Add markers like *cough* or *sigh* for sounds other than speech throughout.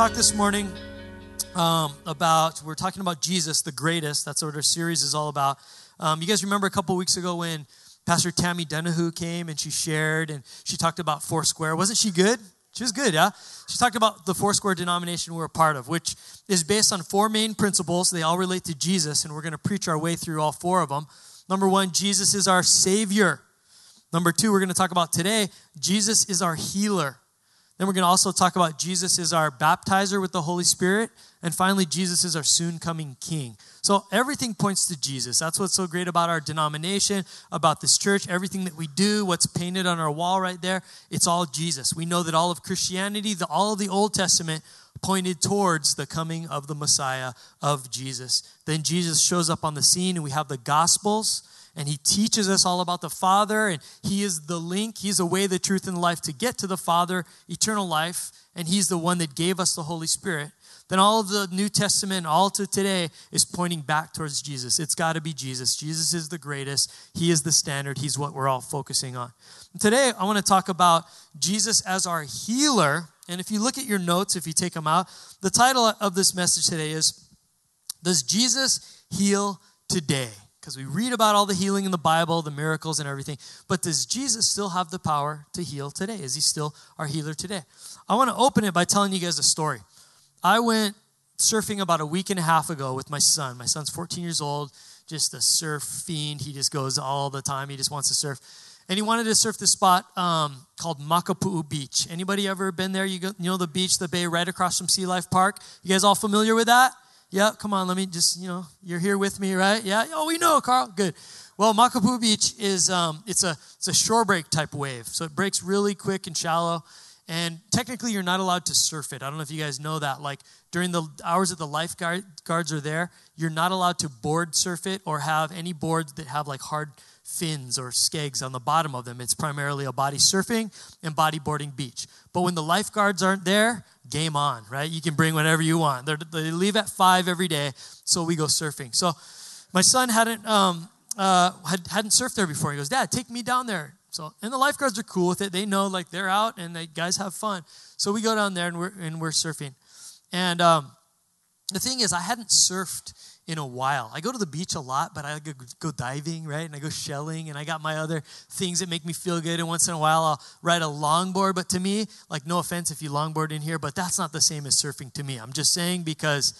talk this morning um, about, we're talking about Jesus, the greatest. That's what our series is all about. Um, you guys remember a couple weeks ago when Pastor Tammy Dunahugh came and she shared and she talked about Foursquare. Wasn't she good? She was good, yeah? She talked about the Foursquare denomination we're a part of, which is based on four main principles. They all relate to Jesus, and we're going to preach our way through all four of them. Number one, Jesus is our Savior. Number two, we're going to talk about today, Jesus is our healer. Then we're going to also talk about Jesus is our baptizer with the Holy Spirit. And finally, Jesus is our soon coming King. So everything points to Jesus. That's what's so great about our denomination, about this church. Everything that we do, what's painted on our wall right there, it's all Jesus. We know that all of Christianity, the, all of the Old Testament, pointed towards the coming of the Messiah of Jesus. Then Jesus shows up on the scene, and we have the Gospels and he teaches us all about the Father, and he is the link. He's the way, the truth, and the life to get to the Father, eternal life, and he's the one that gave us the Holy Spirit. Then all of the New Testament, all to today, is pointing back towards Jesus. It's got to be Jesus. Jesus is the greatest. He is the standard. He's what we're all focusing on. And today, I want to talk about Jesus as our healer. And if you look at your notes, if you take them out, the title of this message today is Does Jesus Heal Today? Because we read about all the healing in the Bible, the miracles and everything. But does Jesus still have the power to heal today? Is he still our healer today? I want to open it by telling you guys a story. I went surfing about a week and a half ago with my son. My son's 14 years old, just a surf fiend. He just goes all the time. He just wants to surf. And he wanted to surf this spot um, called Makapu'u Beach. Anybody ever been there? You, go, you know the beach, the bay right across from Sea Life Park? You guys all familiar with that? Yeah, come on, let me just, you know, you're here with me, right? Yeah, oh, we know, Carl. Good. Well, Makapu'u Beach is, um, it's, a, it's a shore break type wave. So it breaks really quick and shallow. And technically, you're not allowed to surf it. I don't know if you guys know that. Like during the hours that the lifeguards are there, you're not allowed to board surf it or have any boards that have like hard fins or skegs on the bottom of them. It's primarily a body surfing and bodyboarding beach. But when the lifeguards aren't there, game on, right? You can bring whatever you want. They're, they leave at five every day, so we go surfing. So my son hadn't um, uh, had, hadn't surfed there before. He goes, Dad, take me down there. So and the lifeguards are cool with it. They know like they're out and the guys have fun. So we go down there and we're and we're surfing. And um, the thing is, I hadn't surfed in a while. I go to the beach a lot, but I go, diving, right? And I go shelling, and I got my other things that make me feel good. And once in a while, I'll ride a longboard. But to me, like, no offense if you longboard in here, but that's not the same as surfing to me. I'm just saying because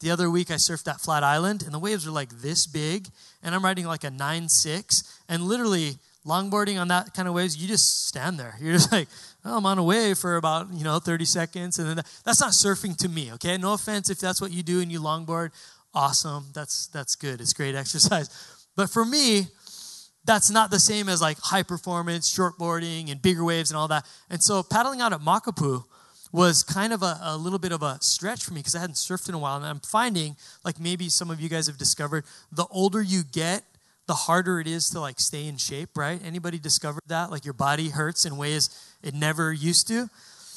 the other week I surfed that flat island, and the waves are like this big, and I'm riding like a 9 6, and literally, longboarding on that kind of waves, you just stand there. You're just *laughs* like, oh, I'm on a wave for about, you know, 30 seconds. And then that, that's not surfing to me, okay? No offense if that's what you do and you longboard awesome. That's that's good. It's great *laughs* exercise. But for me, that's not the same as like high performance, shortboarding, and bigger waves and all that. And so paddling out at Makapu'u was kind of a, a little bit of a stretch for me because I hadn't surfed in a while. And I'm finding, like maybe some of you guys have discovered, the older you get, the harder it is to like stay in shape, right? Anybody discovered that? Like your body hurts in ways it never used to.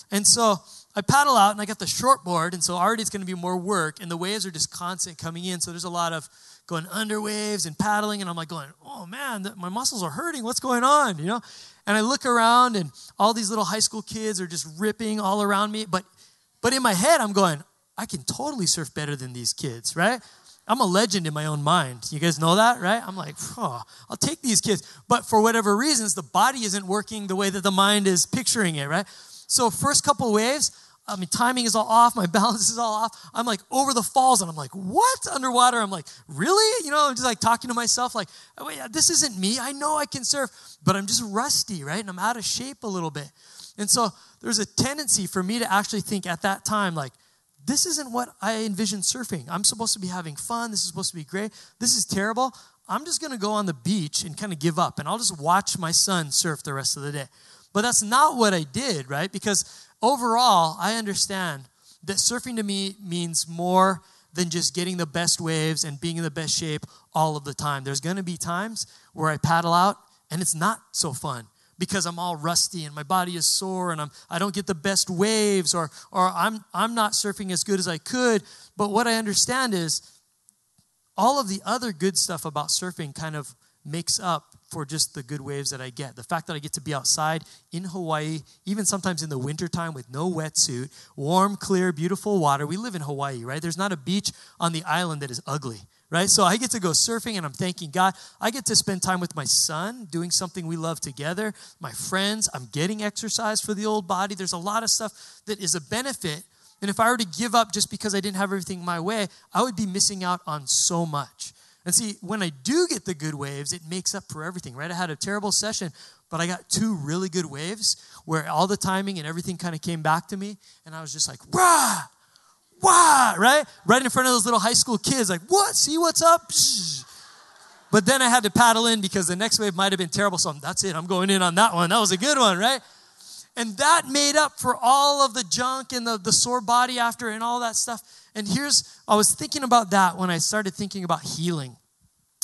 And so I paddle out and I got the short board, and so already it's going to be more work, and the waves are just constant coming in. So there's a lot of going under waves and paddling, and I'm like going, oh man, my muscles are hurting. What's going on? You know? And I look around, and all these little high school kids are just ripping all around me. But, but in my head, I'm going, I can totally surf better than these kids, right? I'm a legend in my own mind. You guys know that, right? I'm like, oh, I'll take these kids. But for whatever reasons, the body isn't working the way that the mind is picturing it, right? So first couple waves, I mean, timing is all off. My *laughs* balance is all off. I'm like over the falls and I'm like, what? Underwater. I'm like, really? You know, I'm just like talking to myself, like, oh, wait, this isn't me. I know I can surf, but I'm just rusty, right? And I'm out of shape a little bit. And so there's a tendency for me to actually think at that time, like, this isn't what I envisioned surfing. I'm supposed to be having fun. This is supposed to be great. This is terrible. I'm just going to go on the beach and kind of give up and I'll just watch my son surf the rest of the day. But that's not what I did, right? Because overall, I understand that surfing to me means more than just getting the best waves and being in the best shape all of the time. There's going to be times where I paddle out and it's not so fun because I'm all rusty and my body is sore and I'm I don't get the best waves or or I'm I'm not surfing as good as I could. But what I understand is all of the other good stuff about surfing kind of makes up for just the good waves that I get. The fact that I get to be outside in Hawaii, even sometimes in the wintertime with no wetsuit, warm, clear, beautiful water. We live in Hawaii, right? There's not a beach on the island that is ugly, right? So I get to go surfing and I'm thanking God. I get to spend time with my son doing something we love together, my friends. I'm getting exercise for the old body. There's a lot of stuff that is a benefit. And if I were to give up just because I didn't have everything my way, I would be missing out on so much. And see, when I do get the good waves, it makes up for everything, right? I had a terrible session, but I got two really good waves where all the timing and everything kind of came back to me. And I was just like, rah, wah, right? Right in front of those little high school kids, like, what? See what's up? But then I had to paddle in because the next wave might have been terrible. So that's it. I'm going in on that one. That was a good one, right? And that made up for all of the junk and the, the sore body after and all that stuff. And here's, I was thinking about that when I started thinking about healing.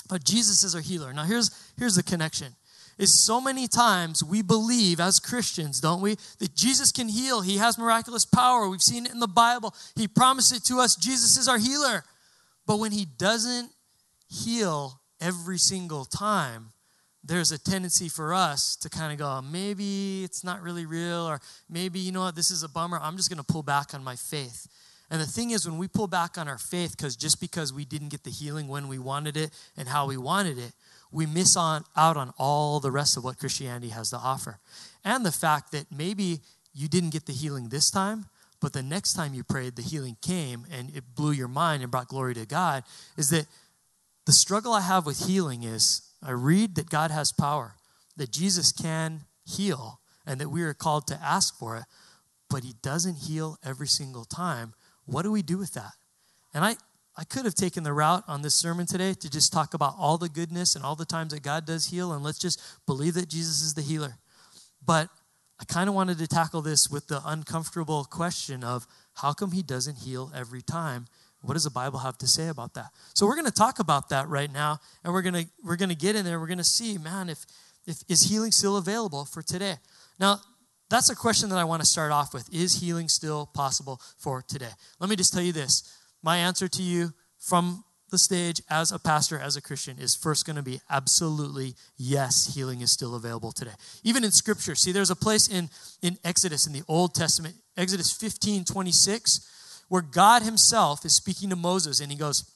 But Jesus is our healer. Now, here's, here's the connection. Is so many times we believe as Christians, don't we, that Jesus can heal. He has miraculous power. We've seen it in the Bible. He promised it to us. Jesus is our healer. But when He doesn't heal every single time, there's a tendency for us to kind of go, maybe it's not really real, or maybe, you know what, this is a bummer. I'm just going to pull back on my faith. And the thing is, when we pull back on our faith, because just because we didn't get the healing when we wanted it and how we wanted it, we miss on, out on all the rest of what Christianity has to offer. And the fact that maybe you didn't get the healing this time, but the next time you prayed, the healing came and it blew your mind and brought glory to God. Is that the struggle I have with healing is I read that God has power, that Jesus can heal, and that we are called to ask for it, but He doesn't heal every single time. What do we do with that? And I, I could have taken the route on this sermon today to just talk about all the goodness and all the times that God does heal, and let's just believe that Jesus is the healer. But I kind of wanted to tackle this with the uncomfortable question of how come he doesn't heal every time? What does the Bible have to say about that? So we're going to talk about that right now, and we're going to we're going to get in there. We're going to see, man, if if is healing still available for today? Now, that's a question that I want to start off with. Is healing still possible for today? Let me just tell you this. My answer to you from the stage as a pastor, as a Christian, is first going to be absolutely yes, healing is still available today. Even in Scripture. See, there's a place in, in Exodus, in the Old Testament, Exodus 15 26, where God Himself is speaking to Moses, and He goes,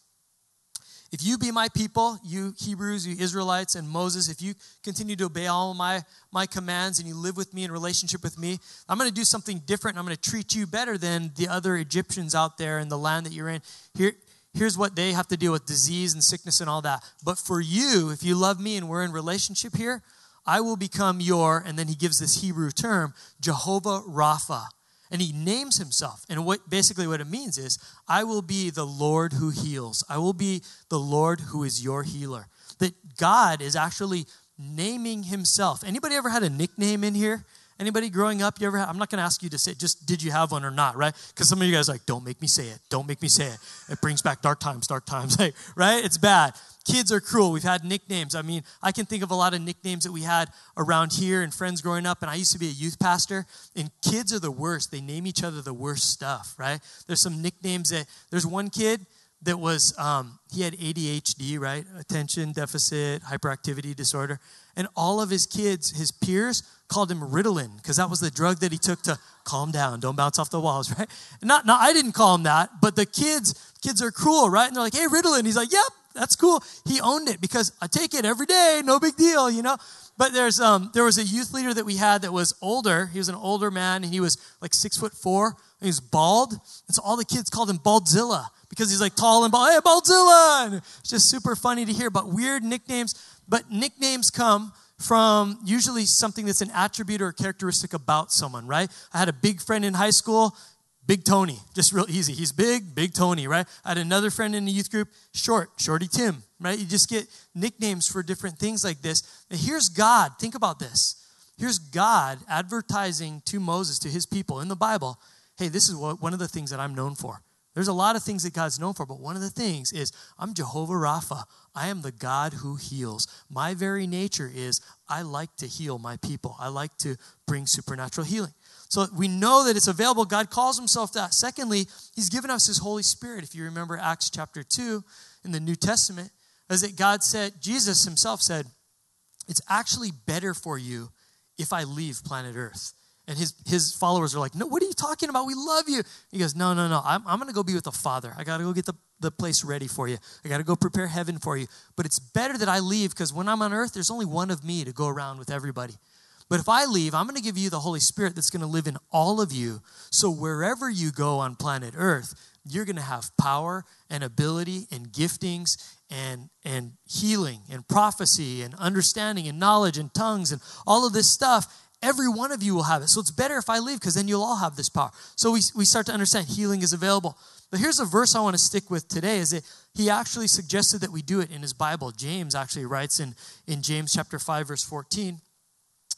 if you be my people, you Hebrews, you Israelites, and Moses, if you continue to obey all my, my commands and you live with me in relationship with me, I'm going to do something different. I'm going to treat you better than the other Egyptians out there in the land that you're in. Here, here's what they have to deal with disease and sickness and all that. But for you, if you love me and we're in relationship here, I will become your, and then he gives this Hebrew term, Jehovah Rapha and he names himself. And what basically what it means is, I will be the Lord who heals. I will be the Lord who is your healer. That God is actually naming himself. Anybody ever had a nickname in here? Anybody growing up, you ever I'm not going to ask you to say just did you have one or not, right? Because some of you guys like, don't make me say it. Don't make me say it. It brings back dark times, dark times, *laughs* right? It's bad. Kids are cruel. We've had nicknames. I mean, I can think of a lot of nicknames that we had around here and friends growing up. And I used to be a youth pastor, and kids are the worst. They name each other the worst stuff, right? There's some nicknames that, there's one kid that was, um, he had ADHD, right? Attention deficit, hyperactivity disorder. And all of his kids, his peers, called him Ritalin because that was the drug that he took to calm down, don't bounce off the walls, *laughs* right? Not, not, I didn't call him that, but the kids, kids are cruel, right? And they're like, hey, Ritalin. He's like, yep, that's cool. He owned it because I take it every day, no big deal, you know. But there's um, there was a youth leader that we had that was older. He was an older man, and he was like six foot four. he was bald, and so all the kids called him Baldzilla because he's like tall and bald. Hey, Baldzilla! And it's just super funny to hear. But weird nicknames. But nicknames come from usually something that's an attribute or characteristic about someone, right? I had a big friend in high school. Big Tony, just real easy. He's big, Big Tony, right? I had another friend in the youth group, Short, Shorty Tim, right? You just get nicknames for different things like this. And here's God. Think about this. Here's God advertising to Moses, to his people in the Bible, hey, this is what, one of the things that I'm known for. There's a lot of things that God's known for, but one of the things is I'm Jehovah Rapha. I am the God who heals. My very nature is I like to heal my people. I like to bring supernatural healing. So we know that it's available. God calls himself that. Secondly, he's given us his Holy Spirit. If you remember Acts chapter 2 in the New Testament, as that God said, Jesus himself said, it's actually better for you if I leave planet Earth. And his, his followers are like, No, what are you talking about? We love you. He goes, No, no, no. I'm, I'm going to go be with the Father. I got to go get the, the place ready for you. I got to go prepare heaven for you. But it's better that I leave because when I'm on earth, there's only one of me to go around with everybody. But if I leave, I'm going to give you the Holy Spirit that's going to live in all of you. So wherever you go on planet earth, you're going to have power and ability and giftings and, and healing and prophecy and understanding and knowledge and tongues and all of this stuff every one of you will have it. So it's better if I leave because then you'll all have this power. So we, we start to understand healing is available. But here's a verse I want to stick with today is that he actually suggested that we do it in his Bible. James actually writes in, in James chapter 5, verse 14,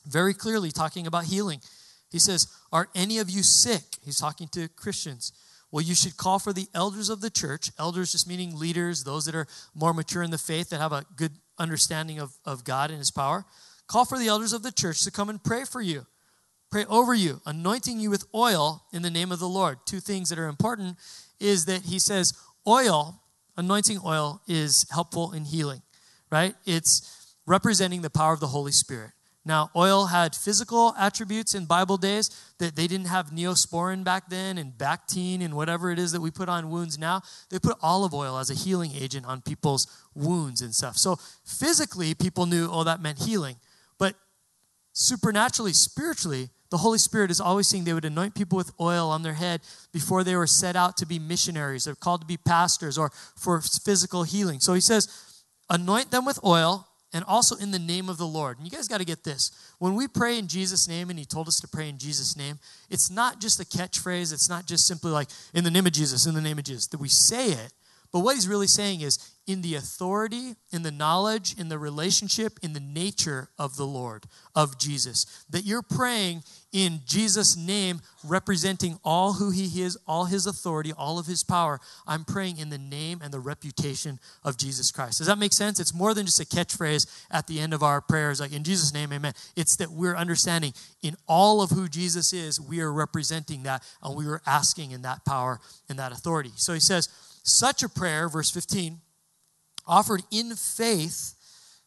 very clearly talking about healing. He says, Are any of you sick? He's talking to Christians. Well, you should call for the elders of the church. Elders just meaning leaders, those that are more mature in the faith, that have a good understanding of, of God and his power Call for the elders of the church to come and pray for you, pray over you, anointing you with oil in the name of the Lord. Two things that are important is that he says oil, anointing oil, is helpful in healing, right? It's representing the power of the Holy Spirit. Now, oil had physical attributes in Bible days that they didn't have neosporin back then and Bactine and whatever it is that we put on wounds now. They put olive oil as a healing agent on people's wounds and stuff. So physically, people knew, oh, that meant healing But supernaturally, spiritually, the Holy Spirit is always saying they would anoint people with oil on their head before they were set out to be missionaries or called to be pastors or for physical healing. So he says, anoint them with oil and also in the name of the Lord. And you guys got to get this. When we pray in Jesus' name, and he told us to pray in Jesus' name, it's not just a catchphrase. It's not just simply like, in the name of Jesus, in the name of Jesus, that we say it. But what he's really saying is, in the authority, in the knowledge, in the relationship, in the nature of the Lord, of Jesus. That you're praying in Jesus' name, representing all who He is, all His authority, all of His power. I'm praying in the name and the reputation of Jesus Christ. Does that make sense? It's more than just a catchphrase at the end of our prayers, like in Jesus' name, amen. It's that we're understanding in all of who Jesus is, we are representing that, and we are asking in that power and that authority. So He says, such a prayer, verse 15, offered in faith,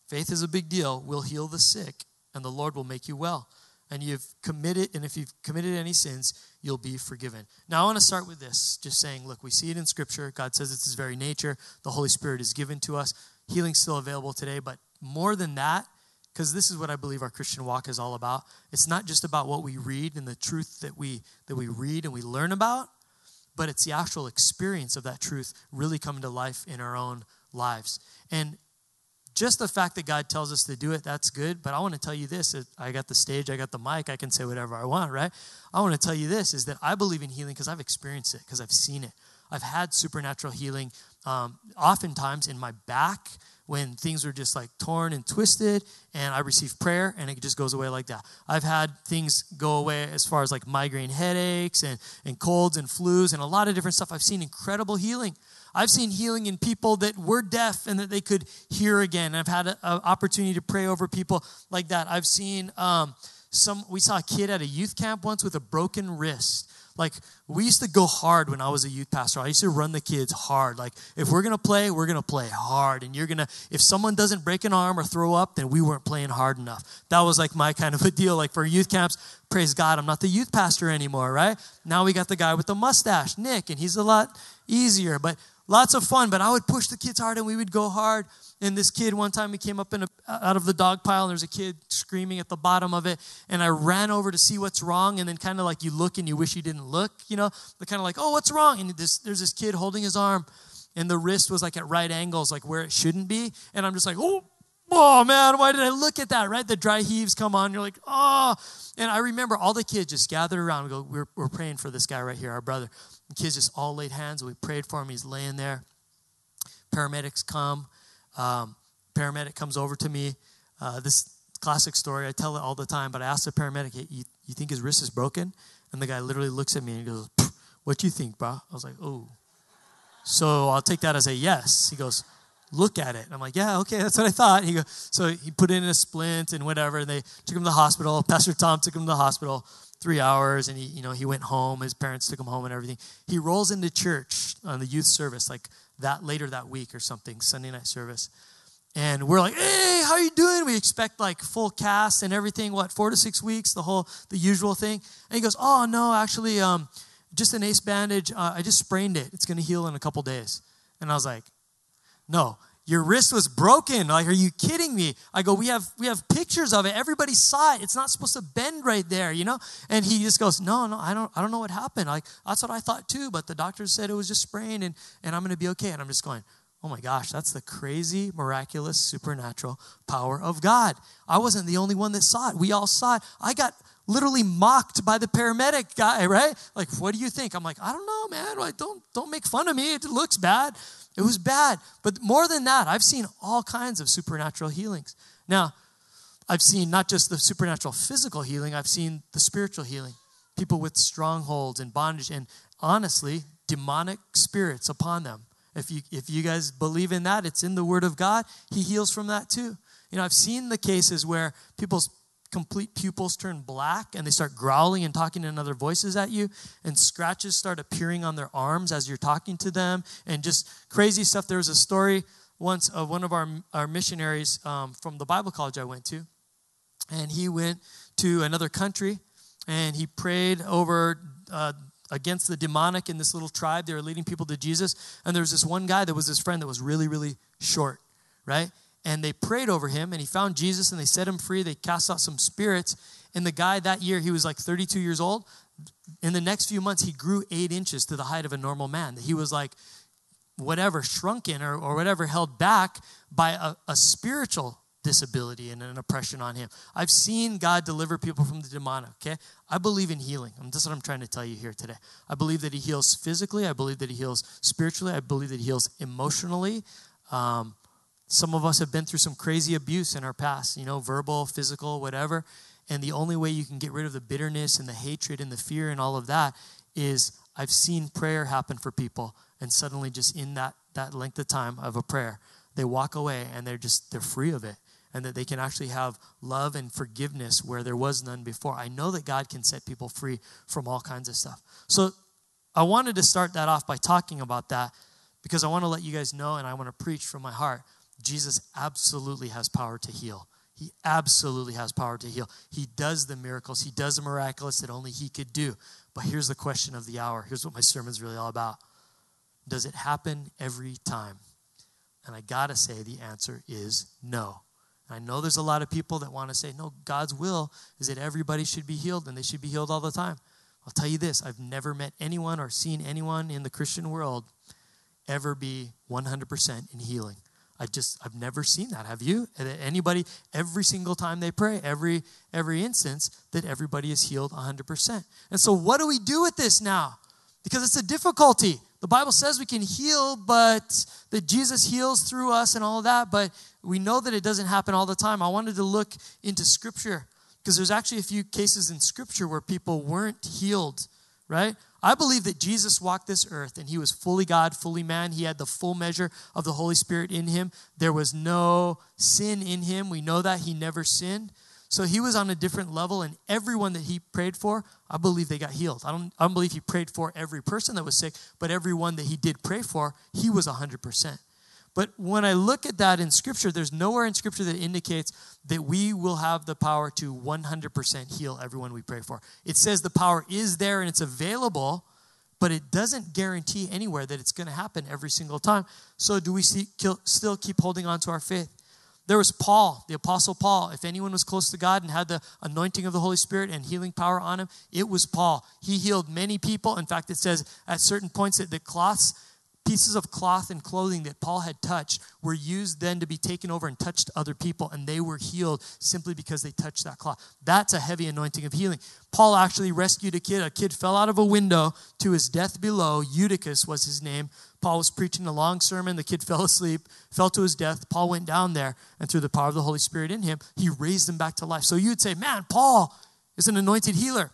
faith is a big deal, will heal the sick, and the Lord will make you well. And you've committed, and if you've committed any sins, you'll be forgiven. Now, I want to start with this, just saying, look, we see it in Scripture. God says it's His very nature. The Holy Spirit is given to us. Healing's still available today, but more than that, because this is what I believe our Christian walk is all about. It's not just about what we read and the truth that we that we read and we learn about, but it's the actual experience of that truth really coming to life in our own lives. And just the fact that God tells us to do it, that's good. But I want to tell you this I got the stage, I got the mic, I can say whatever I want, right? I want to tell you this is that I believe in healing because I've experienced it, because I've seen it. I've had supernatural healing um, oftentimes in my back when things are just like torn and twisted and I receive prayer and it just goes away like that. I've had things go away as far as like migraine headaches and, and colds and flus and a lot of different stuff. I've seen incredible healing. I've seen healing in people that were deaf and that they could hear again. I've had an opportunity to pray over people like that. I've seen um, some, we saw a kid at a youth camp once with a broken wrist like we used to go hard when I was a youth pastor. I used to run the kids hard. Like if we're gonna play, we're gonna play hard. And you're gonna if someone doesn't break an arm or throw up, then we weren't playing hard enough. That was like my kind of a deal. Like for youth camps, praise God, I'm not the youth pastor anymore, right? Now we got the guy with the mustache, Nick, and he's a lot easier. But lots of fun. But I would push the kids hard and we would go hard. And this kid, one time, he came up in a, out of the dog pile, and there's a kid screaming at the bottom of it. And I ran over to see what's wrong. And then, kind of like you look and you wish you didn't look, you know, they're kind of like, oh, what's wrong? And this, there's this kid holding his arm, and the wrist was like at right angles, like where it shouldn't be. And I'm just like, oh, oh man, why did I look at that? Right? The dry heaves come on. You're like, oh. And I remember all the kids just gathered around. We go, we're, we're praying for this guy right here, our brother. Kids just all laid hands. We prayed for him. He's laying there. Paramedics come. Um, paramedic comes over to me. Uh, this classic story, I tell it all the time, but I asked the paramedic, hey, you, you think his wrist is broken? And the guy literally looks at me and goes, What do you think, bro? I was like, Oh. So I'll take that as a yes. He goes, Look at it. I'm like, Yeah, okay, that's what I thought. He goes, So he put in a splint and whatever, and they took him to the hospital. Pastor Tom took him to the hospital three hours and he you know he went home his parents took him home and everything he rolls into church on the youth service like that later that week or something sunday night service and we're like, hey, how you doing? We expect like full cast and everything. What four to six weeks, the whole the usual thing. And he goes, oh no, actually, um, just an ace bandage. Uh, I just sprained it. It's gonna heal in a couple days. And I was like, no, your wrist was broken. Like, are you kidding me? I go, we have we have pictures of it. Everybody saw it. It's not supposed to bend right there, you know. And he just goes, no, no, I don't, I don't know what happened. Like that's what I thought too. But the doctor said it was just sprained, and and I'm gonna be okay. And I'm just going, oh my gosh, that's the crazy, miraculous, supernatural power of God. I wasn't the only one that saw it. We all saw it. I got literally mocked by the paramedic guy, right? Like, what do you think? I'm like, I don't know, man. Like, don't don't make fun of me. It looks bad. It was bad. But more than that, I've seen all kinds of supernatural healings. Now, I've seen not just the supernatural physical healing, I've seen the spiritual healing. People with strongholds and bondage and honestly, demonic spirits upon them. If you if you guys believe in that, it's in the word of God. He heals from that too. You know, I've seen the cases where people's complete pupils turn black and they start growling and talking in other voices at you and scratches start appearing on their arms as you're talking to them and just crazy stuff. There was a story once of one of our, our missionaries um, from the bible college i went to and he went to another country and he prayed over uh, against the demonic in this little tribe. They were leading people to jesus and there was this one guy that was his friend that was really really short right and they prayed over him and he found Jesus and they set him free. They cast out some spirits. And the guy that year, he was like 32 years old. In the next few months, he grew eight inches to the height of a normal man. He was like, whatever, shrunken or, or whatever, held back by a, a spiritual disability and an oppression on him. I've seen God deliver people from the demonic, okay? I believe in healing. That's what I'm trying to tell you here today. I believe that he heals physically. I believe that he heals spiritually. I believe that he heals emotionally. Um, some of us have been through some crazy abuse in our past, you know, verbal, physical, whatever. And the only way you can get rid of the bitterness and the hatred and the fear and all of that is I've seen prayer happen for people. And suddenly, just in that, that length of time of a prayer, they walk away and they're just, they're free of it. And that they can actually have love and forgiveness where there was none before. I know that God can set people free from all kinds of stuff. So I wanted to start that off by talking about that because I want to let you guys know and I want to preach from my heart Jesus absolutely has power to heal. He absolutely has power to heal. He does the miracles, He does the miraculous that only He could do. But here's the question of the hour. Here's what my sermon's really all about Does it happen every time? And I gotta say, the answer is no. I know there's a lot of people that want to say, no, God's will is that everybody should be healed and they should be healed all the time. I'll tell you this I've never met anyone or seen anyone in the Christian world ever be 100% in healing. I just I've never seen that. Have you? Anybody every single time they pray, every every instance that everybody is healed 100%. And so what do we do with this now? Because it's a difficulty. The Bible says we can heal, but that Jesus heals through us and all of that, but we know that it doesn't happen all the time. I wanted to look into scripture because there's actually a few cases in scripture where people weren't healed, right? I believe that Jesus walked this earth and he was fully God, fully man. He had the full measure of the Holy Spirit in him. There was no sin in him. We know that he never sinned. So he was on a different level, and everyone that he prayed for, I believe they got healed. I don't, I don't believe he prayed for every person that was sick, but everyone that he did pray for, he was 100%. But when I look at that in Scripture, there's nowhere in Scripture that indicates that we will have the power to 100% heal everyone we pray for. It says the power is there and it's available, but it doesn't guarantee anywhere that it's going to happen every single time. So, do we see, still keep holding on to our faith? There was Paul, the Apostle Paul. If anyone was close to God and had the anointing of the Holy Spirit and healing power on him, it was Paul. He healed many people. In fact, it says at certain points that the cloths pieces of cloth and clothing that Paul had touched were used then to be taken over and touched other people, and they were healed simply because they touched that cloth. That's a heavy anointing of healing. Paul actually rescued a kid. A kid fell out of a window to his death below. Eutychus was his name. Paul was preaching a long sermon. The kid *laughs* fell asleep, fell to his death. Paul went down there, and through the power of the Holy Spirit in him, he raised him back to life. So you'd say, man, Paul is an anointed healer.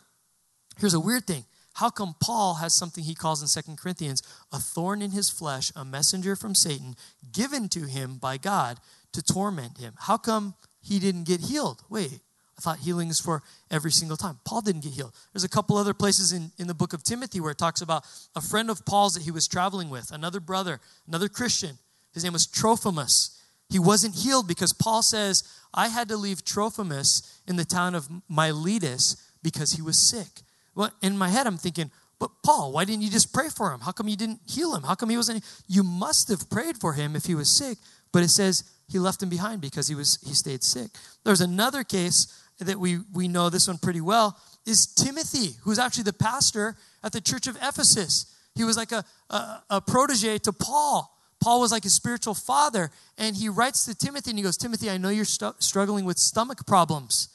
Here's a weird thing how come Paul has something he calls in Second Corinthians a thorn in his flesh, a messenger from Satan, given to him by God to torment him? How come he didn't get healed? Wait, I thought healing is for every single time. Paul didn't get healed. There's a couple other places in, in the book of Timothy where it talks about a friend of Paul's that he was traveling with, another brother, another Christian. His name was Trophimus. He wasn't healed because Paul says, I had to leave Trophimus in the town of Miletus because he was sick. Well, in my head, I'm thinking, but Paul, why didn't you just pray for him? How come you didn't heal him? How come he wasn't? You must have prayed for him if he was sick. But it says he left him behind because he was he stayed sick. There's another case that we we know this one pretty well is Timothy, who's actually the pastor at the church of Ephesus. He was like a, a, a protege to Paul. Paul was like his spiritual father, and he writes to Timothy and he goes, Timothy, I know you're st- struggling with stomach problems.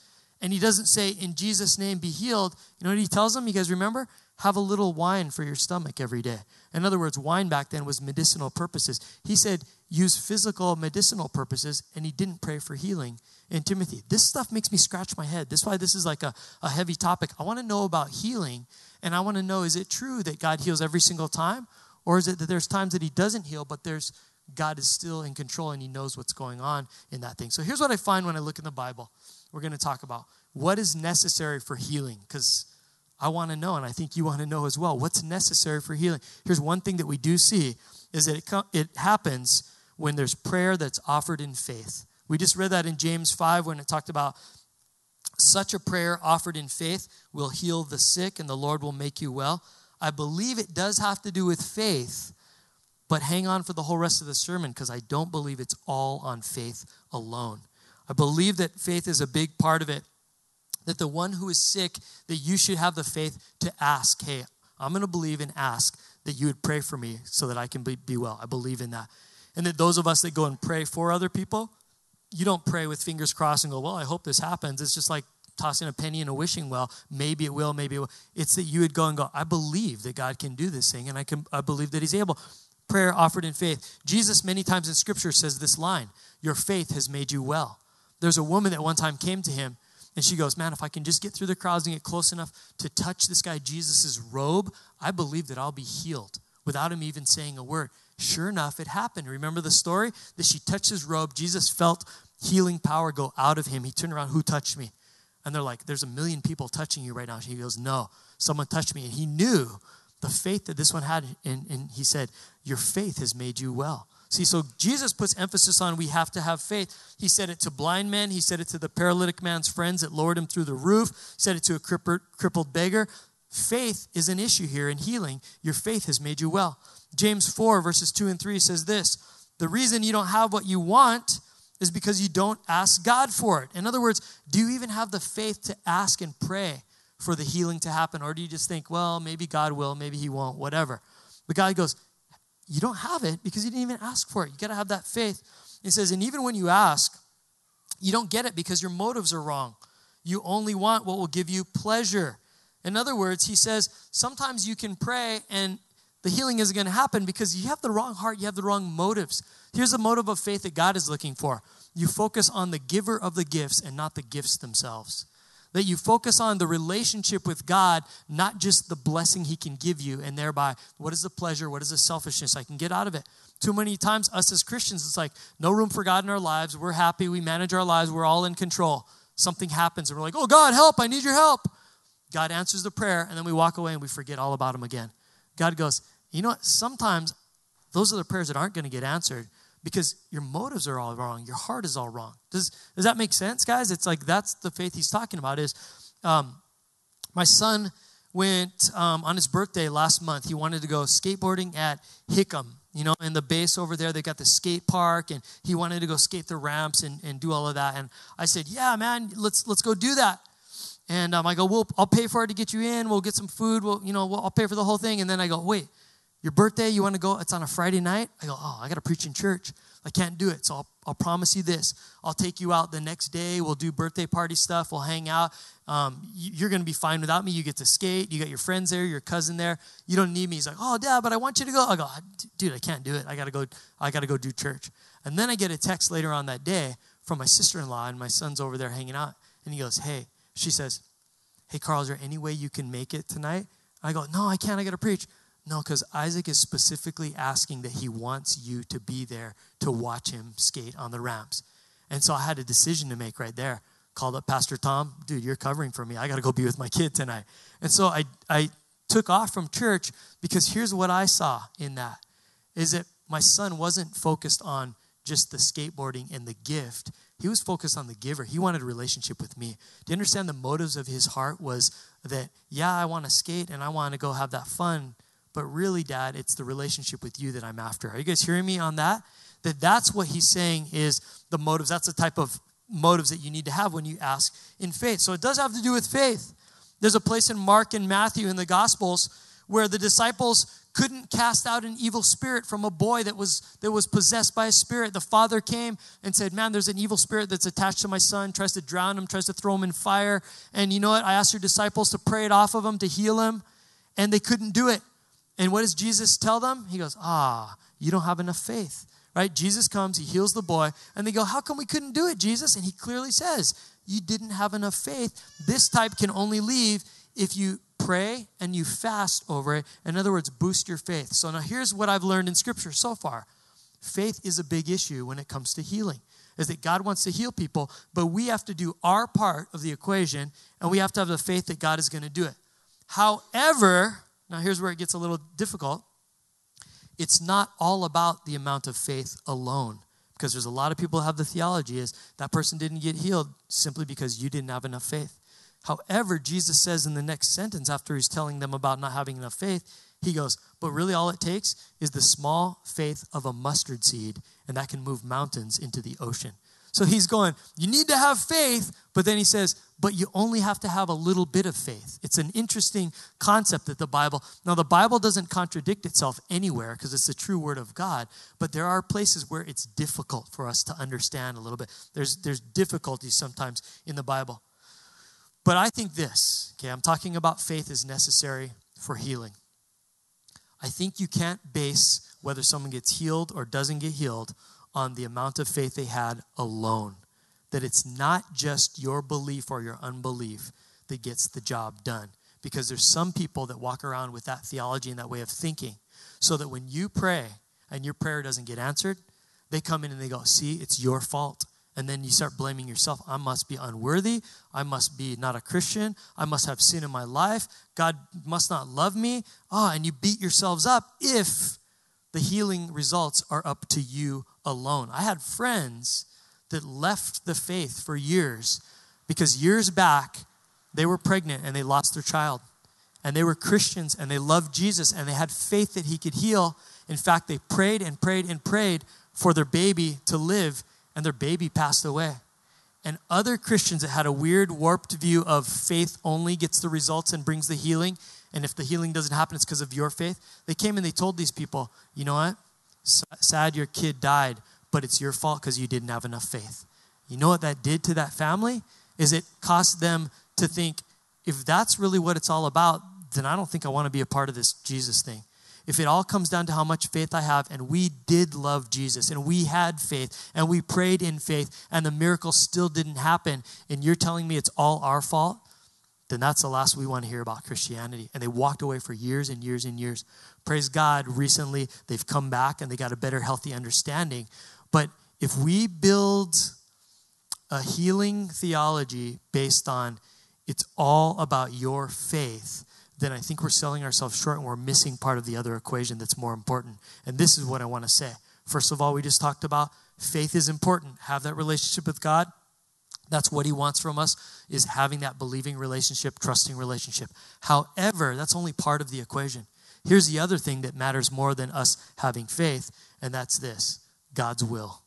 And he doesn't say, In Jesus' name, be healed. You know what he tells them? You guys remember? Have a little wine for your stomach every day. In other words, wine back then was medicinal purposes. He said, use physical medicinal purposes, and he didn't pray for healing in Timothy. This stuff makes me scratch my head. That's why this is like a, a heavy topic. I want to know about healing, and I want to know is it true that God heals every single time? Or is it that there's times that he doesn't heal, but there's God is still in control and he knows what's going on in that thing. So here's what I find when I look in the Bible. We're going to talk about what is necessary for healing because I want to know and I think you want to know as well what's necessary for healing. Here's one thing that we do see is that it, it happens when there's prayer that's offered in faith. We just read that in James 5 when it talked about such a prayer offered in faith will heal the sick and the Lord will make you well. I believe it does have to do with faith, but hang on for the whole rest of the sermon because I don't believe it's all on faith alone. I believe that faith is a big part of it. That the one who is sick, that you should have the faith to ask, hey, I'm going to believe and ask that you would pray for me so that I can be, be well. I believe in that. And that those of us that go and pray for other people, you don't pray with fingers crossed and go, well, I hope this happens. It's just like tossing a penny in a wishing well. Maybe it will, maybe it will. It's that you would go and go, I believe that God can do this thing, and I can I believe that He's able. Prayer offered in faith. Jesus many times in Scripture says this line: "Your faith has made you well." There's a woman that one time came to him, and she goes, "Man, if I can just get through the crowds and get close enough to touch this guy Jesus's robe, I believe that I'll be healed without him even saying a word." Sure enough, it happened. Remember the story that she touched his robe. Jesus felt healing power go out of him. He turned around, "Who touched me?" And they're like, There's a million people touching you right now. He goes, No, someone touched me. And he knew the faith that this one had. And, and he said, Your faith has made you well. See, so Jesus puts emphasis on we have to have faith. He said it to blind men, he said it to the paralytic man's friends that lowered him through the roof, said it to a crippled beggar. Faith is an issue here in healing. Your faith has made you well. James 4, verses 2 and 3 says this The reason you don't have what you want is because you don't ask God for it. In other words, do you even have the faith to ask and pray for the healing to happen? Or do you just think, well, maybe God will, maybe He won't, whatever? But God goes, you don't have it because you didn't even ask for it. You got to have that faith. He says, and even when you ask, you don't get it because your motives are wrong. You only want what will give you pleasure. In other words, he says, sometimes you can pray and the healing isn't going to happen because you have the wrong heart, you have the wrong motives. Here's the motive of faith that God is looking for you focus on the giver of the gifts and not the gifts themselves. That you focus on the relationship with God, not just the blessing He can give you, and thereby, what is the pleasure, what is the selfishness I can get out of it. Too many times, us as Christians, it's like no room for God in our lives. We're happy, we manage our lives, we're all in control. Something happens, and we're like, oh, God, help, I need your help. God answers the prayer, and then we walk away and we forget all about Him again. God goes, you know what? Sometimes those are the prayers that aren't going to get answered because your motives are all wrong. Your heart is all wrong. Does, does that make sense, guys? It's like that's the faith he's talking about is um, my son went um, on his birthday last month. He wanted to go skateboarding at Hickam. You know, in the base over there, they got the skate park, and he wanted to go skate the ramps and, and do all of that. And I said, "Yeah, man, let's let's go do that." And um, I go, "Well, I'll pay for it to get you in. We'll get some food. We'll, you know, we'll, I'll pay for the whole thing." And then I go, "Wait, your birthday, you want to go? It's on a Friday night. I go, oh, I got to preach in church. I can't do it. So I'll, I'll promise you this. I'll take you out the next day. We'll do birthday party stuff. We'll hang out. Um, you're going to be fine without me. You get to skate. You got your friends there, your cousin there. You don't need me. He's like, oh, dad, but I want you to go. I go, dude, I can't do it. I got to go. I got to go do church. And then I get a text later on that day from my sister-in-law and my son's over there hanging out. And he goes, hey, she says, hey, Carl, is there any way you can make it tonight? I go, no, I can't. I got to preach. No, because Isaac is specifically asking that he wants you to be there to watch him skate on the ramps. And so I had a decision to make right there. Called up Pastor Tom, dude, you're covering for me. I got to go be with my kid tonight. And so I, I took off from church because here's what I saw in that is that my son wasn't focused on just the skateboarding and the gift. He was focused on the giver. He wanted a relationship with me. Do you understand the motives of his heart was that, yeah, I want to skate and I want to go have that fun, but really, Dad, it's the relationship with you that I'm after. Are you guys hearing me on that? That that's what he's saying is the motives. That's the type of motives that you need to have when you ask in faith. So it does have to do with faith. There's a place in Mark and Matthew in the Gospels where the disciples couldn't cast out an evil spirit from a boy that was that was possessed by a spirit the father came and said man there's an evil spirit that's attached to my son tries to drown him tries to throw him in fire and you know what i asked your disciples to pray it off of him to heal him and they couldn't do it and what does jesus tell them he goes ah you don't have enough faith right jesus comes he heals the boy and they go how come we couldn't do it jesus and he clearly says you didn't have enough faith this type can only leave if you pray and you fast over it. In other words, boost your faith. So now here's what I've learned in Scripture so far faith is a big issue when it comes to healing. Is that God wants to heal people, but we have to do our part of the equation and we have to have the faith that God is going to do it. However, now here's where it gets a little difficult. It's not all about the amount of faith alone because there's a lot of people have the theology is that person didn't get healed simply because you didn't have enough faith. However, Jesus says in the next sentence, after he's telling them about not having enough faith, he goes, But really, all it takes is the small faith of a mustard seed, and that can move mountains into the ocean. So he's going, You need to have faith, but then he says, But you only have to have a little bit of faith. It's an interesting concept that the Bible, now the Bible doesn't contradict itself anywhere because it's the true word of God, but there are places where it's difficult for us to understand a little bit. There's, there's difficulties sometimes in the Bible. But I think this, okay, I'm talking about faith is necessary for healing. I think you can't base whether someone gets healed or doesn't get healed on the amount of faith they had alone. That it's not just your belief or your unbelief that gets the job done. Because there's some people that walk around with that theology and that way of thinking. So that when you pray and your prayer doesn't get answered, they come in and they go, See, it's your fault. And then you start blaming yourself. I must be unworthy. I must be not a Christian. I must have sin in my life. God must not love me. Ah, oh, and you beat yourselves up if the healing results are up to you alone. I had friends that left the faith for years because years back they were pregnant and they lost their child. And they were Christians and they loved Jesus and they had faith that he could heal. In fact, they prayed and prayed and prayed for their baby to live and their baby passed away. And other Christians that had a weird, warped view of faith only gets the results and brings the healing. And if the healing doesn't happen, it's because of your faith. They came and they told these people, you know what? Sad your kid died, but it's your fault because you didn't have enough faith. You know what that did to that family? Is it cost them to think, if that's really what it's all about, then I don't think I want to be a part of this Jesus thing if it all comes down to how much faith I have, and we did love Jesus, and we had faith, and we prayed in faith, and the miracle still didn't happen, and you're telling me it's all our fault, then that's the last we want to hear about Christianity. And they walked away for years and years and years. Praise God, recently they've come back and they got a better, healthy understanding. But if we build a healing theology based on it's all about your faith, then I think we're selling ourselves short and we're missing part of the other equation that's more important. And this is what I want to say. First of all, we just talked about faith is important. Have that relationship with God. That's what he wants from us is having that believing relationship, trusting relationship. However, that's only part of the equation. Here's the other thing that matters more than us having faith, and that's this God's will.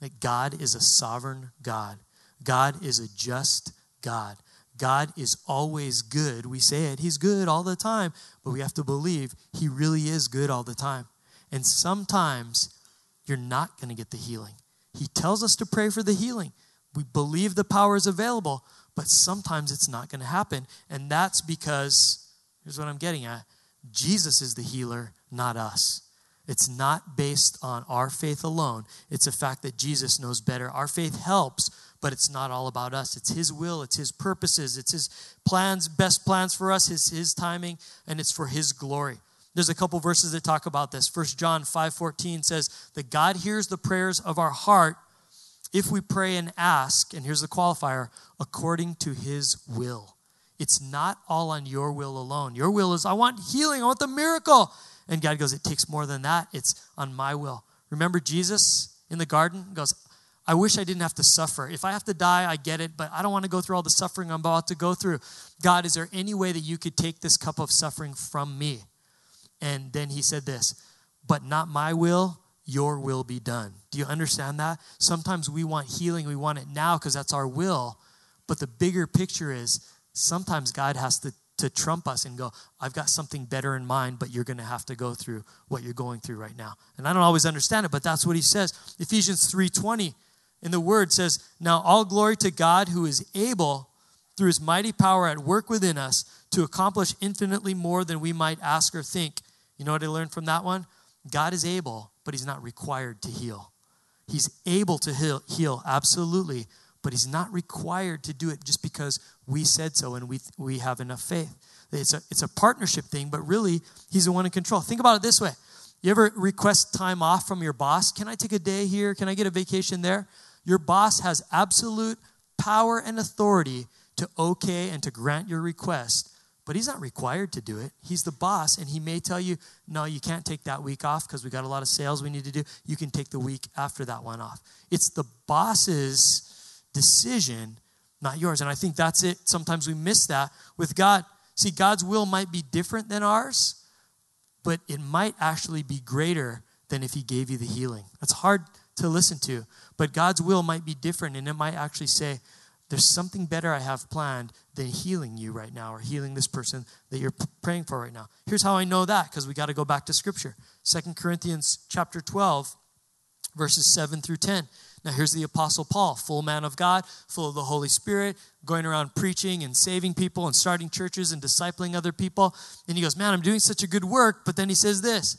That God is a sovereign God. God is a just God. God is always good. We say it, He's good all the time, but we have to believe He really is good all the time. And sometimes you're not going to get the healing. He tells us to pray for the healing. We believe the power is available, but sometimes it's not going to happen. And that's because, here's what I'm getting at Jesus is the healer, not us. It's not based on our faith alone. It's a fact that Jesus knows better. Our faith helps, but it's not all about us. It's His will, it's His purposes, it's His plans, best plans for us, His, His timing, and it's for His glory. There's a couple verses that talk about this. First John 5:14 says that God hears the prayers of our heart if we pray and ask, and here's the qualifier, according to his will. It's not all on your will alone. Your will is I want healing, I want the miracle. And God goes, it takes more than that. It's on my will. Remember Jesus in the garden? He goes, I wish I didn't have to suffer. If I have to die, I get it, but I don't want to go through all the suffering I'm about to go through. God, is there any way that you could take this cup of suffering from me? And then he said this, but not my will, your will be done. Do you understand that? Sometimes we want healing, we want it now because that's our will. But the bigger picture is sometimes God has to, to trump us and go, I've got something better in mind, but you're going to have to go through what you're going through right now. And I don't always understand it, but that's what he says. Ephesians 3:20 in the word says, Now all glory to God who is able, through his mighty power at work within us, to accomplish infinitely more than we might ask or think. You know what I learned from that one? God is able, but he's not required to heal. He's able to heal, heal absolutely, but he's not required to do it just because we said so and we, we have enough faith. It's a, it's a partnership thing, but really, he's the one in control. Think about it this way you ever request time off from your boss? Can I take a day here? Can I get a vacation there? Your boss has absolute power and authority to okay and to grant your request, but he's not required to do it. He's the boss, and he may tell you, no, you can't take that week off because we got a lot of sales we need to do. You can take the week after that one off. It's the boss's decision, not yours. And I think that's it. Sometimes we miss that with God. See, God's will might be different than ours, but it might actually be greater than if he gave you the healing. That's hard to listen to. But God's will might be different, and it might actually say, There's something better I have planned than healing you right now or healing this person that you're praying for right now. Here's how I know that, because we got to go back to Scripture. Second Corinthians chapter 12, verses 7 through 10. Now, here's the Apostle Paul, full man of God, full of the Holy Spirit, going around preaching and saving people and starting churches and discipling other people. And he goes, Man, I'm doing such a good work. But then he says this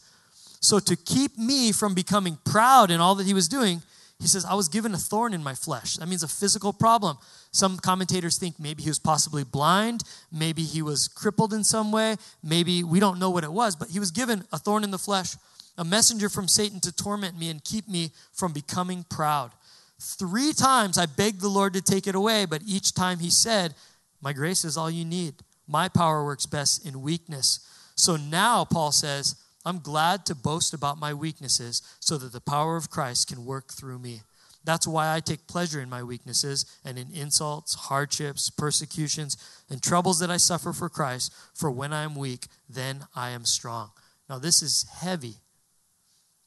So, to keep me from becoming proud in all that he was doing, he says, I was given a thorn in my flesh. That means a physical problem. Some commentators think maybe he was possibly blind, maybe he was crippled in some way, maybe we don't know what it was, but he was given a thorn in the flesh, a messenger from Satan to torment me and keep me from becoming proud. Three times I begged the Lord to take it away, but each time he said, My grace is all you need. My power works best in weakness. So now, Paul says, I'm glad to boast about my weaknesses so that the power of Christ can work through me. That's why I take pleasure in my weaknesses and in insults, hardships, persecutions, and troubles that I suffer for Christ. For when I am weak, then I am strong. Now, this is heavy.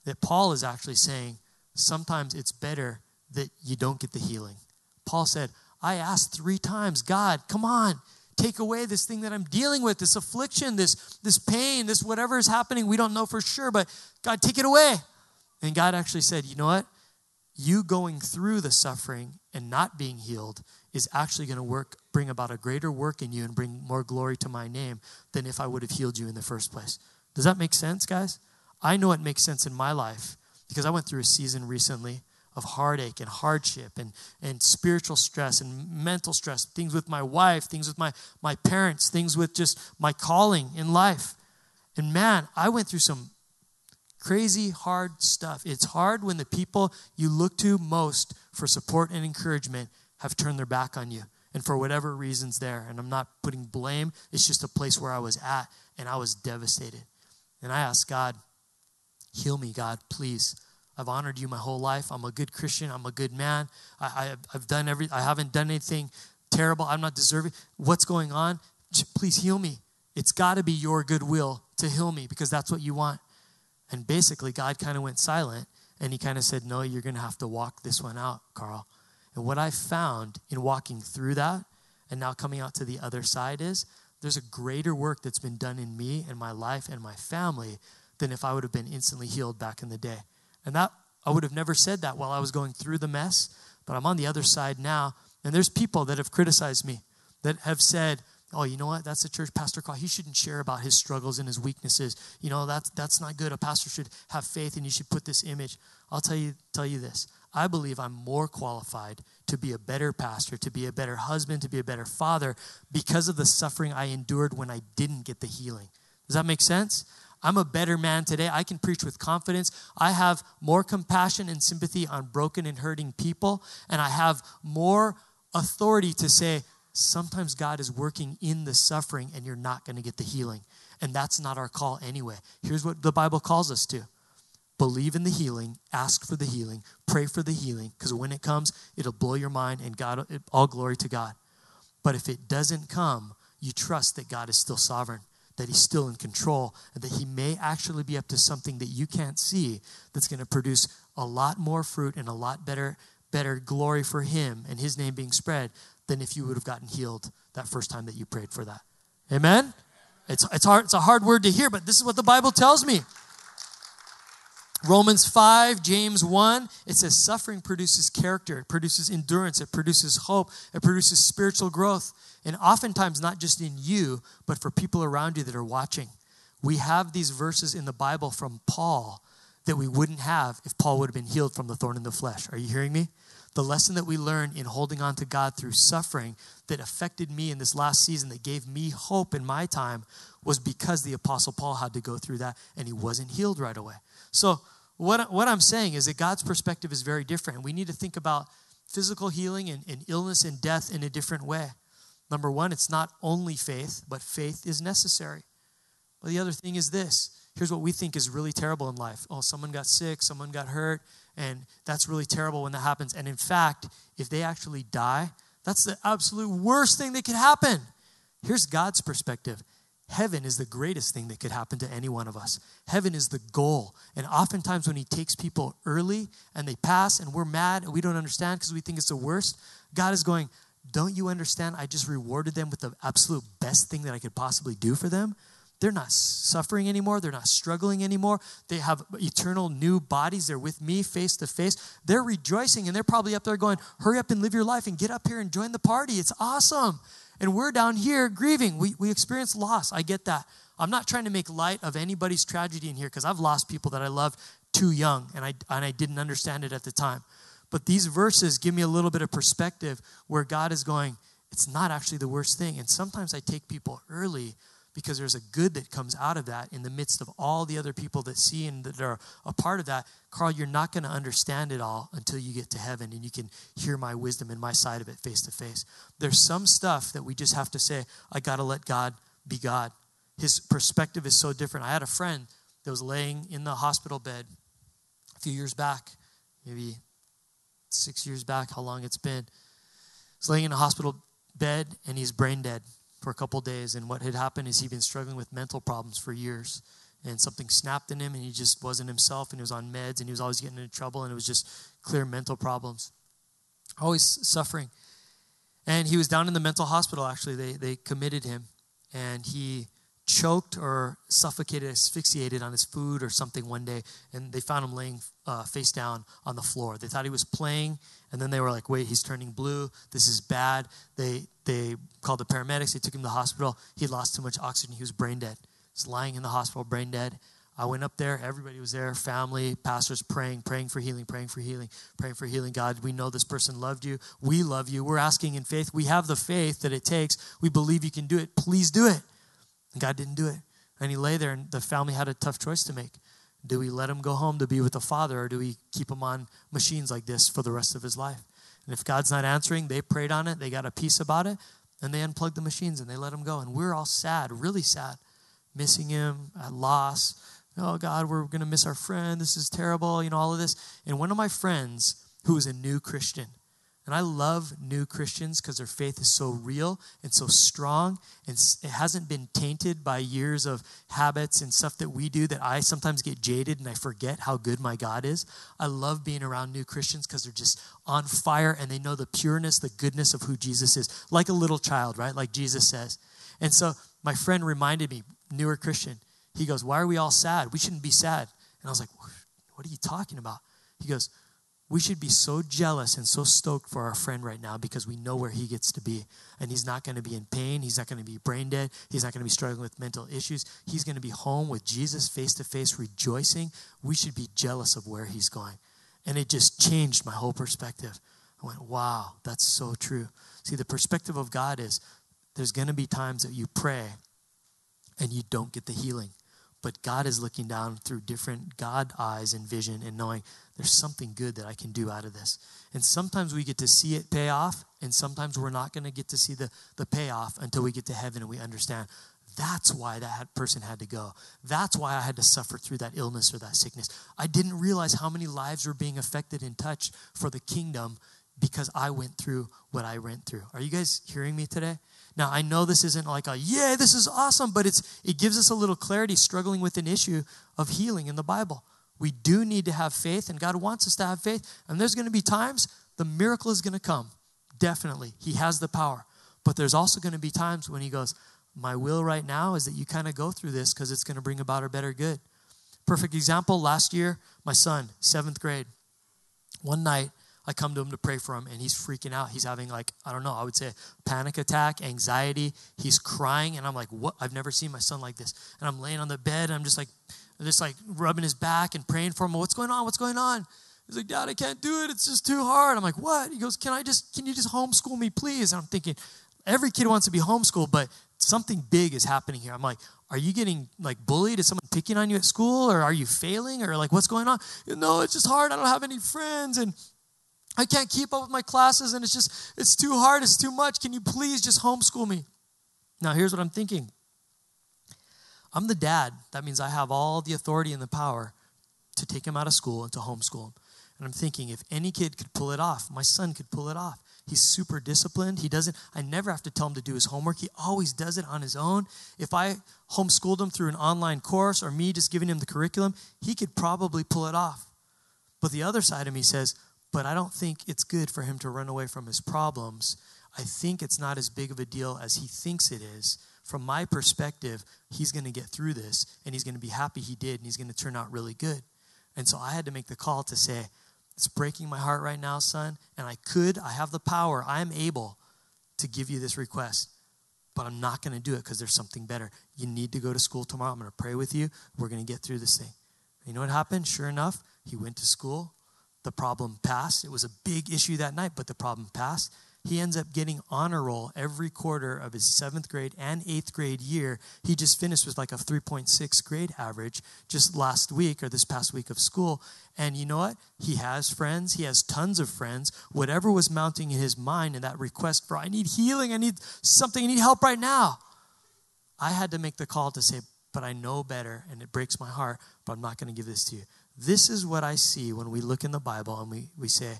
That Paul is actually saying sometimes it's better that you don't get the healing. Paul said, I asked three times, God, come on, take away this thing that I'm dealing with, this affliction, this, this pain, this whatever is happening. We don't know for sure, but God, take it away. And God actually said, you know what? You going through the suffering and not being healed is actually going to work, bring about a greater work in you and bring more glory to my name than if I would have healed you in the first place. Does that make sense, guys? I know it makes sense in my life because I went through a season recently of heartache and hardship and, and spiritual stress and mental stress, things with my wife, things with my, my parents, things with just my calling in life. And man, I went through some crazy hard stuff. It's hard when the people you look to most for support and encouragement have turned their back on you and for whatever reasons there. And I'm not putting blame, it's just a place where I was at and I was devastated. And I asked God, heal me, God, please. I've honored you my whole life. I'm a good Christian. I'm a good man. I, have done every. I haven't done anything terrible. I'm not deserving. What's going on? Please heal me. It's got to be your goodwill to heal me because that's what you want. And basically, God kind of went silent and he kind of said, No, you're going to have to walk this one out, Carl. And what I found in walking through that and now coming out to the other side is there's a greater work that's been done in me and my life and my family than if I would have been instantly healed back in the day. And that I would have never said that while I was going through the mess, but I'm on the other side now. And there's people that have criticized me, that have said, oh, you know what? That's a church pastor Carl. He shouldn't share about his struggles and his weaknesses. You know, that's that's not good. A pastor should have faith and you should put this image. I'll tell you tell you this. I believe I'm more qualified to be a better pastor, to be a better husband, to be a better father because of the suffering I endured when I didn't get the healing. Does that make sense? I'm a better man today. I can preach with confidence. I have more compassion and sympathy on broken and hurting people. And I have more authority to say, sometimes God is working in the suffering and you're not going to get the healing. And that's not our call anyway. Here's what the Bible calls us to believe in the healing, ask for the healing, pray for the healing, because when it comes, it'll blow your mind and God, all glory to God. But if it doesn't come, you trust that God is still sovereign, that He's still in control, and that He may actually be up to something that you can't see that's going to produce a lot more fruit and a lot better, better glory for Him and His name being spread than if you would have gotten healed that first time that you prayed for that. Amen? It's, it's, hard, it's a hard word to hear, but this is what the Bible tells me. Romans 5, James 1, it says suffering produces character, it produces endurance, it produces hope, it produces spiritual growth. And oftentimes, not just in you, but for people around you that are watching. We have these verses in the Bible from Paul that we wouldn't have if Paul would have been healed from the thorn in the flesh. Are you hearing me? The lesson that we learn in holding on to God through suffering that affected me in this last season, that gave me hope in my time, was because the Apostle Paul had to go through that and he wasn't healed right away. So, what, what I'm saying is that God's perspective is very different. We need to think about physical healing and, and illness and death in a different way. Number one, it's not only faith, but faith is necessary. But the other thing is this here's what we think is really terrible in life. Oh, someone got sick, someone got hurt, and that's really terrible when that happens. And in fact, if they actually die, that's the absolute worst thing that could happen. Here's God's perspective Heaven is the greatest thing that could happen to any one of us. Heaven is the goal. And oftentimes, when He takes people early and they pass and we're mad and we don't understand because we think it's the worst, God is going, Don't you understand? I just rewarded them with the absolute best thing that I could possibly do for them. They're not suffering anymore. They're not struggling anymore. They have eternal new bodies. They're with me face to face. They're rejoicing and they're probably up there going, Hurry up and live your life and get up here and join the party. It's awesome. And we're down here grieving. We, we experience loss. I get that. I'm not trying to make light of anybody's tragedy in here because I've lost people that I loved too young and I, and I didn't understand it at the time. But these verses give me a little bit of perspective where God is going, it's not actually the worst thing. And sometimes I take people early because there's a good that comes out of that in the midst of all the other people that see and that are a part of that. Carl, you're not going to understand it all until you get to heaven and you can hear my wisdom and my side of it face to face. There's some stuff that we just have to say, I got to let God be God. His perspective is so different. I had a friend that was laying in the hospital bed a few years back, maybe six years back, how long it's been. He's laying in a hospital bed and he's brain dead for a couple days. And what had happened is he'd been struggling with mental problems for years. And something snapped in him, and he just wasn't himself, and he was on meds, and he was always getting into trouble, and it was just clear mental problems. Always suffering. And he was down in the mental hospital, actually. They, they committed him, and he choked or suffocated, asphyxiated on his food or something one day, and they found him laying uh, face down on the floor. They thought he was playing, and then they were like, "Wait, he's turning blue. This is bad." They they called the paramedics. They took him to the hospital. He lost too much oxygen. He was brain dead. He's lying in the hospital, brain dead. I went up there. Everybody was there. Family, pastors praying, praying for healing, praying for healing, praying for healing. God, we know this person loved you. We love you. We're asking in faith. We have the faith that it takes. We believe you can do it. Please do it. God didn't do it. And he lay there, and the family had a tough choice to make. Do we let him go home to be with the Father, or do we keep him on machines like this for the rest of his life? And if God's not answering, they prayed on it, they got a peace about it, and they unplugged the machines and they let him go. And we're all sad, really sad, missing him, at loss. Oh, God, we're going to miss our friend. This is terrible, you know, all of this. And one of my friends, who was a new Christian, and I love new Christians because their faith is so real and so strong. And it hasn't been tainted by years of habits and stuff that we do that I sometimes get jaded and I forget how good my God is. I love being around new Christians because they're just on fire and they know the pureness, the goodness of who Jesus is, like a little child, right? Like Jesus says. And so my friend reminded me, newer Christian, he goes, Why are we all sad? We shouldn't be sad. And I was like, What are you talking about? He goes, we should be so jealous and so stoked for our friend right now because we know where he gets to be. And he's not going to be in pain. He's not going to be brain dead. He's not going to be struggling with mental issues. He's going to be home with Jesus face to face, rejoicing. We should be jealous of where he's going. And it just changed my whole perspective. I went, wow, that's so true. See, the perspective of God is there's going to be times that you pray and you don't get the healing. But God is looking down through different God eyes and vision and knowing there's something good that I can do out of this. And sometimes we get to see it pay off, and sometimes we're not going to get to see the, the payoff until we get to heaven and we understand That's why that person had to go. That's why I had to suffer through that illness or that sickness. I didn't realize how many lives were being affected and touched for the kingdom because I went through what I went through. Are you guys hearing me today? Now, I know this isn't like a, yeah, this is awesome, but it's, it gives us a little clarity struggling with an issue of healing in the Bible. We do need to have faith, and God wants us to have faith. And there's going to be times the miracle is going to come. Definitely. He has the power. But there's also going to be times when He goes, My will right now is that you kind of go through this because it's going to bring about a better good. Perfect example last year, my son, seventh grade. One night, I come to him to pray for him, and he's freaking out. He's having like I don't know. I would say panic attack, anxiety. He's crying, and I'm like, "What? I've never seen my son like this." And I'm laying on the bed, and I'm just like, just like rubbing his back and praying for him. What's going on? What's going on? He's like, Dad, I can't do it. It's just too hard. I'm like, What? He goes, Can I just? Can you just homeschool me, please? And I'm thinking, every kid wants to be homeschooled, but something big is happening here. I'm like, are you getting like bullied? Is someone picking on you at school or are you failing or like what's going on? No, it's just hard. I don't have any friends. And I can't keep up with my classes and it's just, it's too hard, it's too much. Can you please just homeschool me? Now, here's what I'm thinking I'm the dad. That means I have all the authority and the power to take him out of school and to homeschool him. And I'm thinking, if any kid could pull it off, my son could pull it off. He's super disciplined. He doesn't, I never have to tell him to do his homework. He always does it on his own. If I homeschooled him through an online course or me just giving him the curriculum, he could probably pull it off. But the other side of me says, but I don't think it's good for him to run away from his problems. I think it's not as big of a deal as he thinks it is. From my perspective, he's going to get through this and he's going to be happy he did and he's going to turn out really good. And so I had to make the call to say, It's breaking my heart right now, son. And I could, I have the power, I am able to give you this request, but I'm not going to do it because there's something better. You need to go to school tomorrow. I'm going to pray with you. We're going to get through this thing. You know what happened? Sure enough, he went to school the problem passed. It was a big issue that night, but the problem passed. He ends up getting honor roll every quarter of his seventh grade and eighth grade year. He just finished with like a 3.6 grade average just last week or this past week of school. And you know what? He has friends. He has tons of friends. Whatever was mounting in his mind and that request for, I need healing, I need something, I need help right now. I had to make the call to say, but I know better and it breaks my heart, but I'm not going to give this to you. This is what I see when we look in the Bible and we, we say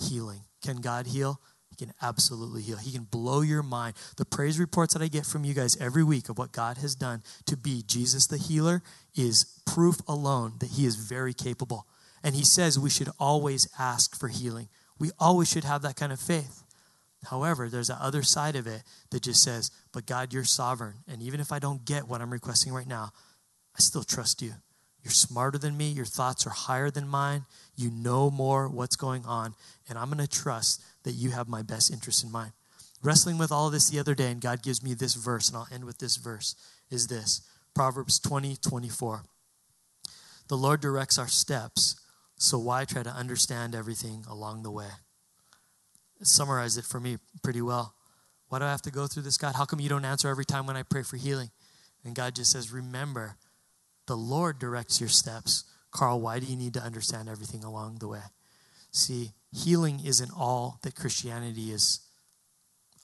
healing. Can God heal? He can absolutely heal. He can blow your mind. The praise reports that I get from you guys every week of what God has done to be Jesus the healer is proof alone that He is very capable. And He says we should always ask for healing. We always should have that kind of faith. However, there's that other side of it that just says, but God, you're sovereign. And even if I don't get what I'm requesting right now, I still trust you. You're smarter than me. Your thoughts are higher than mine. You know more what's going on. And I'm going to trust that you have my best interest in mind. Wrestling with all this the other day, and God gives me this verse, and I'll end with this verse, is this Proverbs 20 24. The Lord directs our steps, so why try to understand everything along the way? Summarize it for me pretty well. Why do I have to go through this, God? How come you don't answer every time when I pray for healing? And God just says, Remember, the Lord directs your steps. Carl, why do you need to understand everything along the way? See, healing isn't all that Christianity is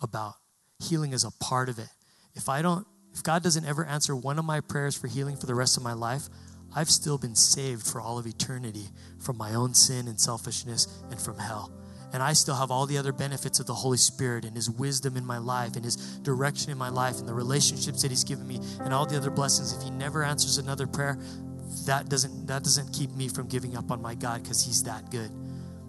about. Healing is a part of it. If I don't if God doesn't ever answer one of my prayers for healing for the rest of my life, I've still been saved for all of eternity from my own sin and selfishness and from hell. And I still have all the other benefits of the Holy Spirit and His wisdom in my life and His direction in my life and the relationships that He's given me and all the other blessings. If He never answers another prayer, that doesn't that doesn't keep me from giving up on my God because He's that good.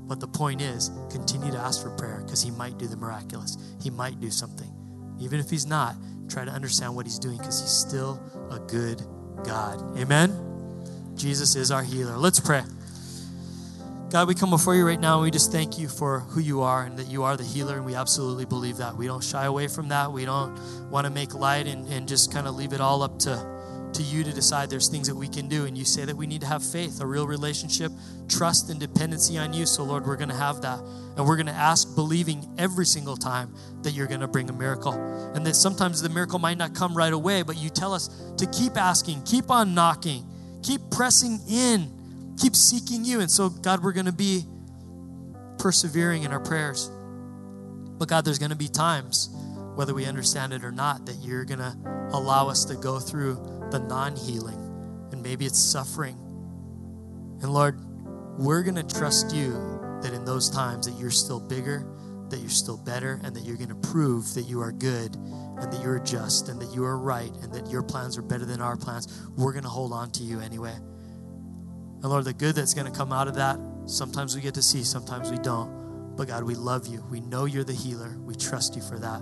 But the point is, continue to ask for prayer because He might do the miraculous. He might do something. Even if He's not, try to understand what He's doing because He's still a good God. Amen. Jesus is our healer. Let's pray. God, we come before you right now and we just thank you for who you are and that you are the healer, and we absolutely believe that. We don't shy away from that. We don't want to make light and, and just kind of leave it all up to, to you to decide there's things that we can do. And you say that we need to have faith, a real relationship, trust, and dependency on you. So, Lord, we're going to have that. And we're going to ask, believing every single time that you're going to bring a miracle. And that sometimes the miracle might not come right away, but you tell us to keep asking, keep on knocking, keep pressing in keep seeking you. And so, God, we're going to be persevering in our prayers. But God, there's going to be times whether we understand it or not, that you're going to allow us to go through the non healing. And maybe it's suffering. And Lord, we're going to trust you that in those times that you're still bigger, that you're still better, and that you're going to prove that you are good and that you're just and that you are right and that your plans are better than our plans. We're going to hold on to you anyway. And Lord, the good that's going to come out of that, sometimes we get to see, sometimes we don't. But God, we love you. We know you're the healer. We trust you for that.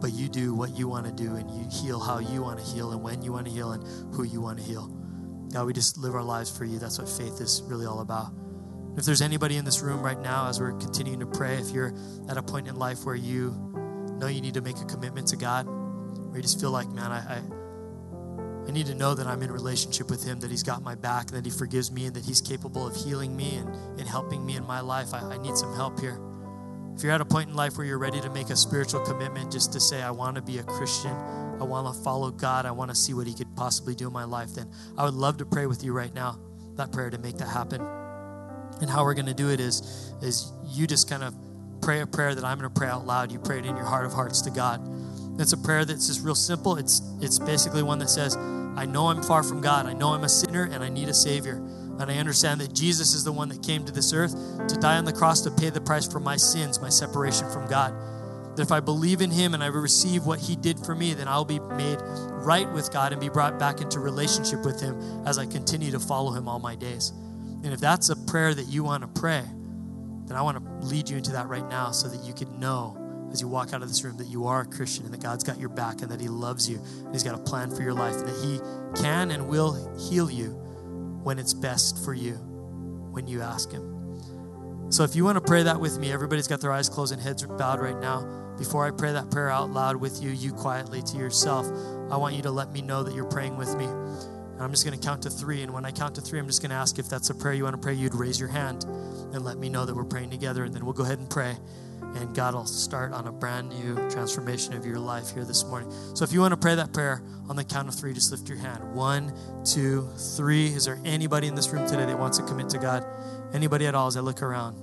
But you do what you want to do and you heal how you want to heal and when you want to heal and who you want to heal. God, we just live our lives for you. That's what faith is really all about. If there's anybody in this room right now, as we're continuing to pray, if you're at a point in life where you know you need to make a commitment to God, where you just feel like, man, I, I I need to know that I'm in relationship with Him, that He's got my back, that He forgives me, and that He's capable of healing me and, and helping me in my life. I, I need some help here. If you're at a point in life where you're ready to make a spiritual commitment, just to say, I want to be a Christian, I want to follow God, I want to see what He could possibly do in my life, then I would love to pray with you right now, that prayer to make that happen. And how we're going to do it is, is you just kind of pray a prayer that I'm going to pray out loud. You pray it in your heart of hearts to God. It's a prayer that's just real simple. It's it's basically one that says, I know I'm far from God. I know I'm a sinner and I need a savior. And I understand that Jesus is the one that came to this earth to die on the cross to pay the price for my sins, my separation from God. That if I believe in him and I receive what he did for me, then I'll be made right with God and be brought back into relationship with him as I continue to follow him all my days. And if that's a prayer that you want to pray, then I want to lead you into that right now so that you can know as you walk out of this room that you are a Christian and that God's got your back and that He loves you and He's got a plan for your life and that He can and will heal you when it's best for you when you ask Him. So if you want to pray that with me, everybody's got their eyes closed and heads bowed right now. Before I pray that prayer out loud with you, you quietly to yourself, I want you to let me know that you're praying with me. And I'm just going to count to three. And when I count to three, I'm just going to ask if that's a prayer you want to pray, you'd raise your hand and let me know that we're praying together. And then we'll go ahead and pray and God will start on a brand new transformation of your life here this morning. So if you want to pray that prayer on the count of three, just lift your hand. One, two, three. Is there anybody in this room today that wants to commit to God? Anybody at all as I look around?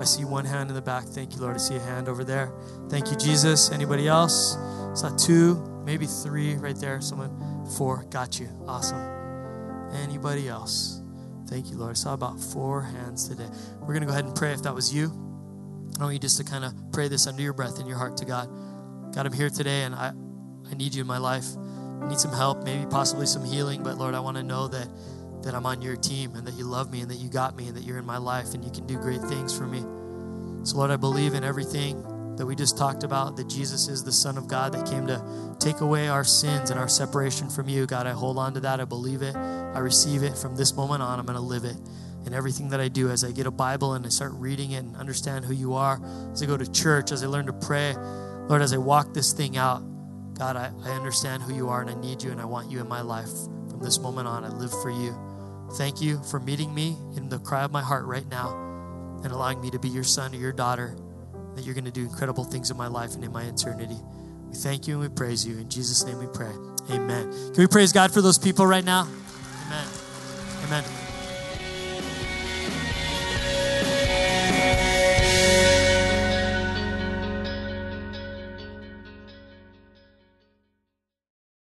I see one hand in the back. Thank you, Lord. I see a hand over there. Thank you, Jesus. Anybody else? Saw two, maybe three right there. Someone, four. Got you. Awesome. Anybody else? Thank you, Lord. I saw about four hands today. We're going to go ahead and pray if that was you. I want you just to kind of pray this under your breath in your heart to God. God, I'm here today and I, I need you in my life. I need some help, maybe possibly some healing, but Lord, I want to know that, that I'm on your team and that you love me and that you got me and that you're in my life and you can do great things for me. So, Lord, I believe in everything that we just talked about, that Jesus is the Son of God that came to take away our sins and our separation from you. God, I hold on to that. I believe it. I receive it. From this moment on, I'm going to live it in everything that I do as I get a Bible and I start reading it and understand who you are, as I go to church, as I learn to pray. Lord, as I walk this thing out, God, I, I understand who you are and I need you and I want you in my life. From this moment on, I live for you. Thank you for meeting me in the cry of my heart right now and allowing me to be your son or your daughter, that you're going to do incredible things in my life and in my eternity. We thank you and we praise you. In Jesus' name we pray. Amen. Can we praise God for those people right now? Amen. Amen.